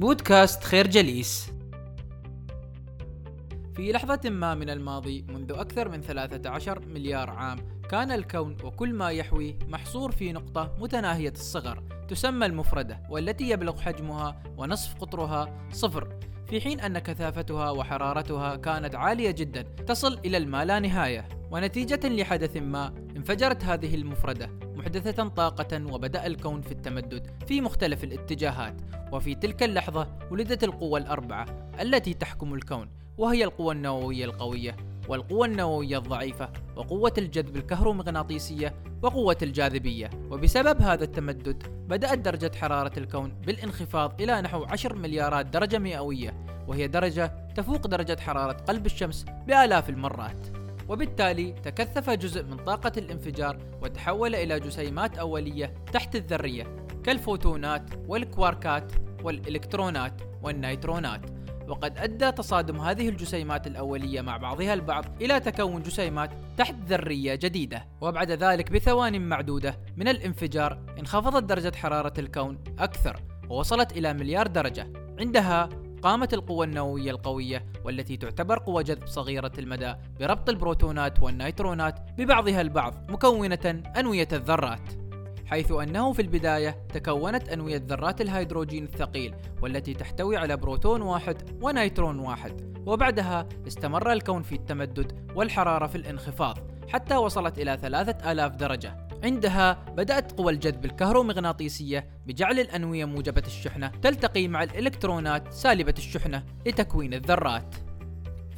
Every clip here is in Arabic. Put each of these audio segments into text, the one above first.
بودكاست خير جليس. في لحظة ما من الماضي منذ أكثر من 13 مليار عام كان الكون وكل ما يحويه محصور في نقطة متناهية الصغر تسمى المفردة والتي يبلغ حجمها ونصف قطرها صفر. في حين أن كثافتها وحرارتها كانت عالية جدا تصل إلى المالانهاية ونتيجة لحدث ما انفجرت هذه المفردة. محدثة طاقة وبدأ الكون في التمدد في مختلف الاتجاهات. وفي تلك اللحظة ولدت القوى الأربعة التي تحكم الكون وهي القوى النووية القوية والقوة النووية الضعيفة وقوة الجذب الكهرومغناطيسية وقوة الجاذبية. وبسبب هذا التمدد بدأت درجة حرارة الكون بالانخفاض إلى نحو 10 مليارات درجة مئوية وهي درجة تفوق درجة حرارة قلب الشمس بآلاف المرات. وبالتالي تكثف جزء من طاقة الانفجار وتحول إلى جسيمات أولية تحت الذرية كالفوتونات والكواركات والإلكترونات والنيترونات. وقد أدى تصادم هذه الجسيمات الأولية مع بعضها البعض إلى تكون جسيمات تحت ذرية جديدة. وبعد ذلك بثوان معدودة من الانفجار انخفضت درجة حرارة الكون أكثر ووصلت إلى مليار درجة. عندها قامت القوى النووية القوية والتي تعتبر قوى جذب صغيرة المدى بربط البروتونات والنيترونات ببعضها البعض مكونة أنوية الذرات. حيث أنه في البداية تكونت أنوية ذرات الهيدروجين الثقيل والتي تحتوي على بروتون واحد ونيترون واحد. وبعدها استمر الكون في التمدد والحرارة في الانخفاض حتى وصلت إلى ثلاثة آلاف درجة. عندها بدأت قوى الجذب الكهرومغناطيسية بجعل الأنوية موجبة الشحنة تلتقي مع الإلكترونات سالبة الشحنة لتكوين الذرات.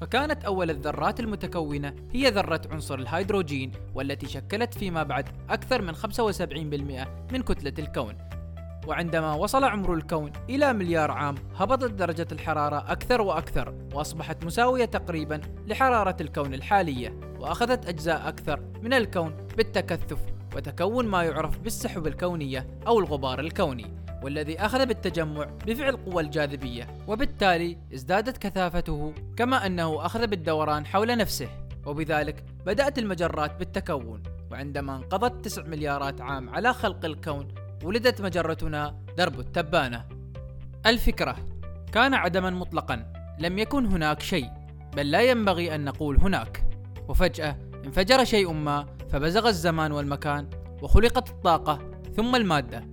فكانت أول الذرات المتكونة هي ذرة عنصر الهيدروجين والتي شكلت فيما بعد أكثر من 75% من كتلة الكون. وعندما وصل عمر الكون إلى مليار عام هبطت درجة الحرارة أكثر وأكثر وأصبحت مساوية تقريبا لحرارة الكون الحالية وأخذت أجزاء أكثر من الكون بالتكثف. وتكون ما يعرف بالسحب الكونية أو الغبار الكوني والذي أخذ بالتجمع بفعل قوى الجاذبية وبالتالي ازدادت كثافته كما أنه أخذ بالدوران حول نفسه. وبذلك بدأت المجرات بالتكون وعندما انقضت 9 مليارات عام على خلق الكون ولدت مجرتنا درب التبانة. الفكرة كان عدما مطلقا لم يكن هناك شيء بل لا ينبغي أن نقول هناك. وفجأة انفجر شيء ما فبزغ الزمان والمكان وخلقت الطاقة ثم المادة.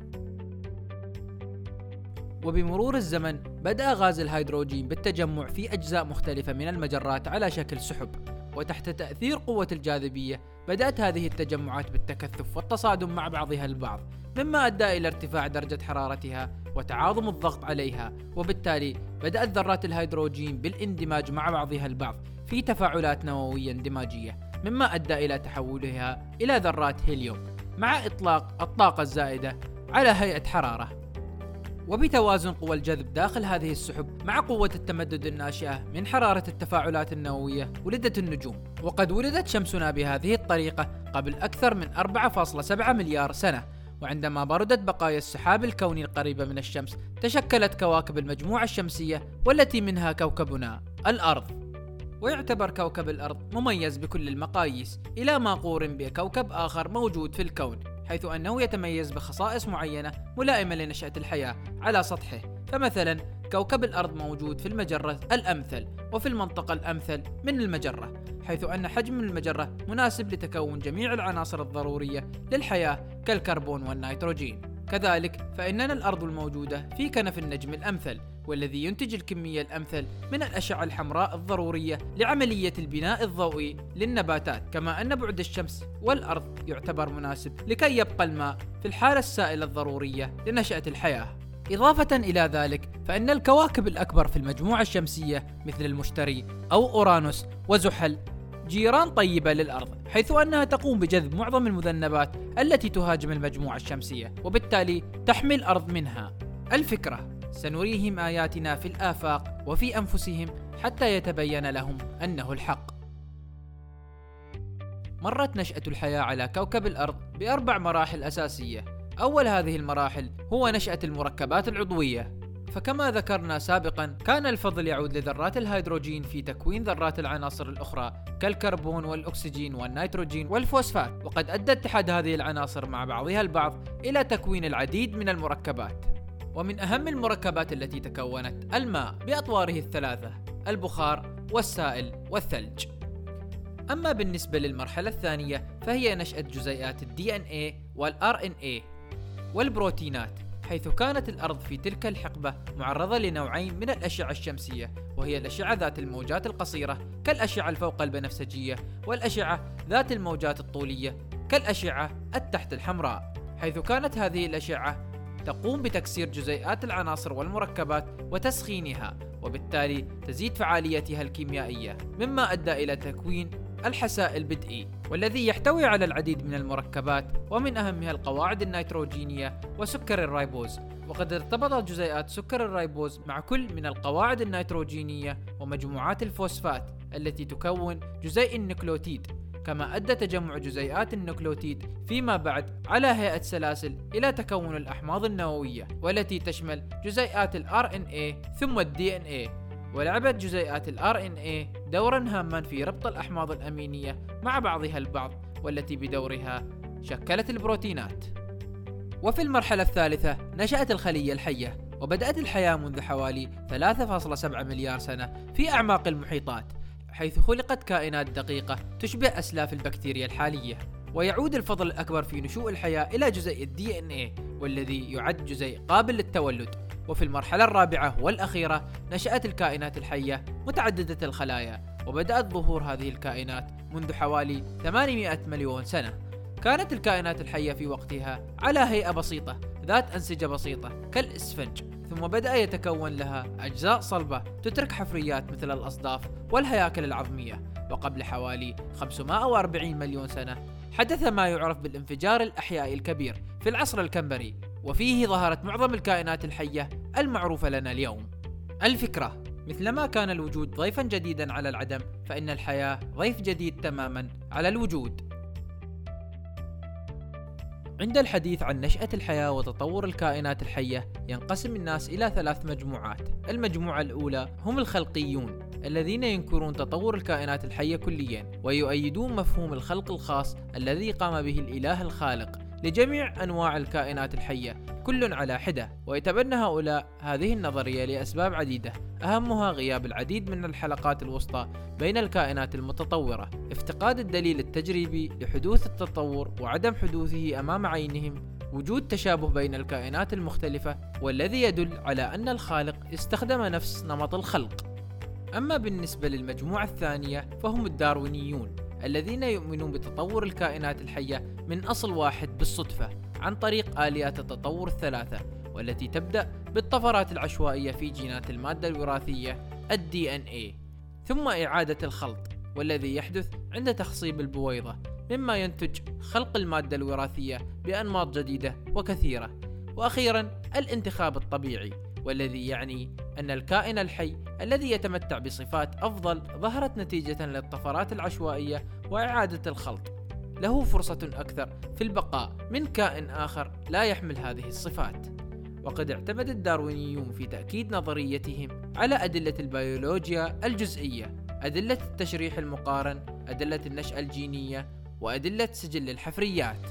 وبمرور الزمن بدأ غاز الهيدروجين بالتجمع في أجزاء مختلفة من المجرات على شكل سحب وتحت تأثير قوة الجاذبية بدأت هذه التجمعات بالتكثف والتصادم مع بعضها البعض مما أدى إلى ارتفاع درجة حرارتها وتعاظم الضغط عليها وبالتالي بدأت ذرات الهيدروجين بالاندماج مع بعضها البعض في تفاعلات نووية اندماجية. مما أدى إلى تحولها إلى ذرات هيليوم مع إطلاق الطاقة الزائدة على هيئة حرارة. وبتوازن قوى الجذب داخل هذه السحب مع قوة التمدد الناشئة من حرارة التفاعلات النووية ولدت النجوم. وقد ولدت شمسنا بهذه الطريقة قبل أكثر من 4.7 مليار سنة. وعندما بردت بقايا السحاب الكوني القريبة من الشمس تشكلت كواكب المجموعة الشمسية والتي منها كوكبنا الأرض. ويعتبر كوكب الأرض مميز بكل المقاييس إلى ما قورن بكوكب آخر موجود في الكون حيث أنه يتميز بخصائص معينة ملائمة لنشأة الحياة على سطحه. فمثلا كوكب الأرض موجود في المجرة الأمثل وفي المنطقة الأمثل من المجرة حيث أن حجم المجرة مناسب لتكون جميع العناصر الضرورية للحياة كالكربون والنيتروجين. كذلك فإننا الأرض الموجودة في كنف النجم الأمثل والذي ينتج الكمية الأمثل من الأشعة الحمراء الضرورية لعملية البناء الضوئي للنباتات. كما أن بعد الشمس والأرض يعتبر مناسب لكي يبقى الماء في الحالة السائلة الضرورية لنشأة الحياة. إضافة إلى ذلك فإن الكواكب الأكبر في المجموعة الشمسية مثل المشتري أو أورانوس وزحل جيران طيبة للأرض حيث أنها تقوم بجذب معظم المذنبات التي تهاجم المجموعة الشمسية وبالتالي تحمي الأرض منها. الفكرة سنريهم آياتنا في الآفاق وفي أنفسهم حتى يتبين لهم أنه الحق. مرت نشأة الحياة على كوكب الأرض بأربع مراحل أساسية. أول هذه المراحل هو نشأة المركبات العضوية. فكما ذكرنا سابقا كان الفضل يعود لذرات الهيدروجين في تكوين ذرات العناصر الأخرى كالكربون والأكسجين والنيتروجين والفوسفات. وقد أدى اتحاد هذه العناصر مع بعضها البعض إلى تكوين العديد من المركبات. ومن أهم المركبات التي تكونت الماء بأطواره الثلاثة البخار والسائل والثلج. أما بالنسبة للمرحلة الثانية فهي نشأة جزيئات ال DNA RNA والبروتينات. حيث كانت الأرض في تلك الحقبة معرضة لنوعين من الأشعة الشمسية وهي الأشعة ذات الموجات القصيرة كالأشعة الفوق البنفسجية والأشعة ذات الموجات الطولية كالأشعة التحت الحمراء. حيث كانت هذه الأشعة تقوم بتكسير جزيئات العناصر والمركبات وتسخينها وبالتالي تزيد فعاليتها الكيميائية مما أدى إلى تكوين الحساء البدئي والذي يحتوي على العديد من المركبات ومن أهمها القواعد النيتروجينية وسكر الرايبوز. وقد ارتبطت جزيئات سكر الرايبوز مع كل من القواعد النيتروجينية ومجموعات الفوسفات التي تكون جزيء النكلوتيد كما أدى تجمع جزيئات النكلوتيد فيما بعد على هيئة سلاسل إلى تكون الأحماض النووية والتي تشمل جزيئات ال RNA ثم ال DNA ولعبت جزيئات ال RNA دورا هاما في ربط الأحماض الأمينية مع بعضها البعض والتي بدورها شكلت البروتينات. وفي المرحلة الثالثة نشأت الخلية الحية وبدأت الحياة منذ حوالي 3.7 مليار سنة في أعماق المحيطات حيث خلقت كائنات دقيقة تشبه أسلاف البكتيريا الحالية. ويعود الفضل الأكبر في نشوء الحياة إلى جزيء الدي ان اي والذي يعد جزيء قابل للتولد. وفي المرحلة الرابعة والأخيرة نشأت الكائنات الحية متعددة الخلايا وبدأت ظهور هذه الكائنات منذ حوالي 800 مليون سنة. كانت الكائنات الحية في وقتها على هيئة بسيطة ذات أنسجة بسيطة كالإسفنج ثم بدأ يتكون لها أجزاء صلبة تترك حفريات مثل الأصداف والهياكل العظمية. وقبل حوالي 540 مليون سنة حدث ما يعرف بالانفجار الأحيائي الكبير في العصر الكمبري وفيه ظهرت معظم الكائنات الحية المعروفة لنا اليوم. الفكرة مثلما كان الوجود ضيفا جديدا على العدم فإن الحياة ضيف جديد تماما على الوجود. عند الحديث عن نشأة الحياة وتطور الكائنات الحية ينقسم الناس إلى ثلاث مجموعات. المجموعة الأولى هم الخلقيون الذين ينكرون تطور الكائنات الحية كليا ويؤيدون مفهوم الخلق الخاص الذي قام به الإله الخالق. لجميع أنواع الكائنات الحية كل على حدة. ويتبنى هؤلاء هذه النظرية لأسباب عديدة. أهمها غياب العديد من الحلقات الوسطى بين الكائنات المتطورة. افتقاد الدليل التجريبي لحدوث التطور وعدم حدوثه أمام عينهم. وجود تشابه بين الكائنات المختلفة والذي يدل على أن الخالق استخدم نفس نمط الخلق. أما بالنسبة للمجموعة الثانية فهم الداروينيون. الذين يؤمنون بتطور الكائنات الحية من أصل واحد بالصدفة عن طريق آليات التطور الثلاثة والتي تبدأ بالطفرات العشوائية في جينات المادة الوراثية ال DNA ثم إعادة الخلط والذي يحدث عند تخصيب البويضة مما ينتج خلق المادة الوراثية بأنماط جديدة وكثيرة. وأخيرا الانتخاب الطبيعي. والذي يعني أن الكائن الحي الذي يتمتع بصفات أفضل ظهرت نتيجة للطفرات العشوائية وإعادة الخلط. له فرصة أكثر في البقاء من كائن آخر لا يحمل هذه الصفات. وقد اعتمد الداروينيون في تأكيد نظريتهم على أدلة البيولوجيا الجزئية أدلة التشريح المقارن أدلة النشأة الجينية وأدلة سجل الحفريات.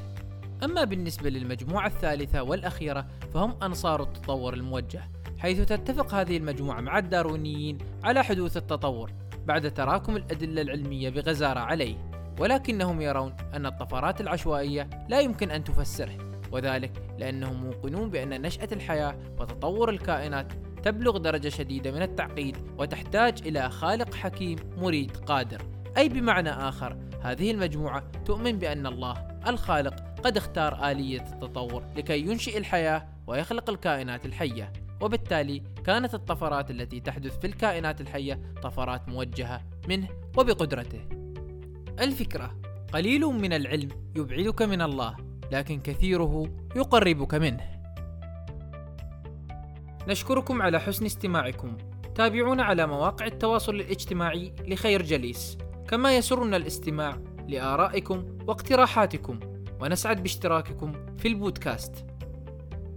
أما بالنسبة للمجموعة الثالثة والأخيرة فهم أنصار التطور الموجه. حيث تتفق هذه المجموعة مع الداروينيين على حدوث التطور بعد تراكم الأدلة العلمية بغزارة عليه ولكنهم يرون أن الطفرات العشوائية لا يمكن أن تفسره وذلك لأنهم موقنون بأن نشأة الحياة وتطور الكائنات تبلغ درجة شديدة من التعقيد وتحتاج إلى خالق حكيم مريد قادر. أي بمعنى آخر هذه المجموعة تؤمن بأن الله الخالق قد اختار آلية التطور لكي ينشئ الحياة ويخلق الكائنات الحية. وبالتالي كانت الطفرات التي تحدث في الكائنات الحية طفرات موجهة منه وبقدرته. الفكرة قليل من العلم يبعدك من الله، لكن كثيره يقربك منه. نشكركم على حسن استماعكم. تابعونا على مواقع التواصل الاجتماعي لخير جليس، كما يسرنا الاستماع لآرائكم واقتراحاتكم، ونسعد باشتراككم في البودكاست.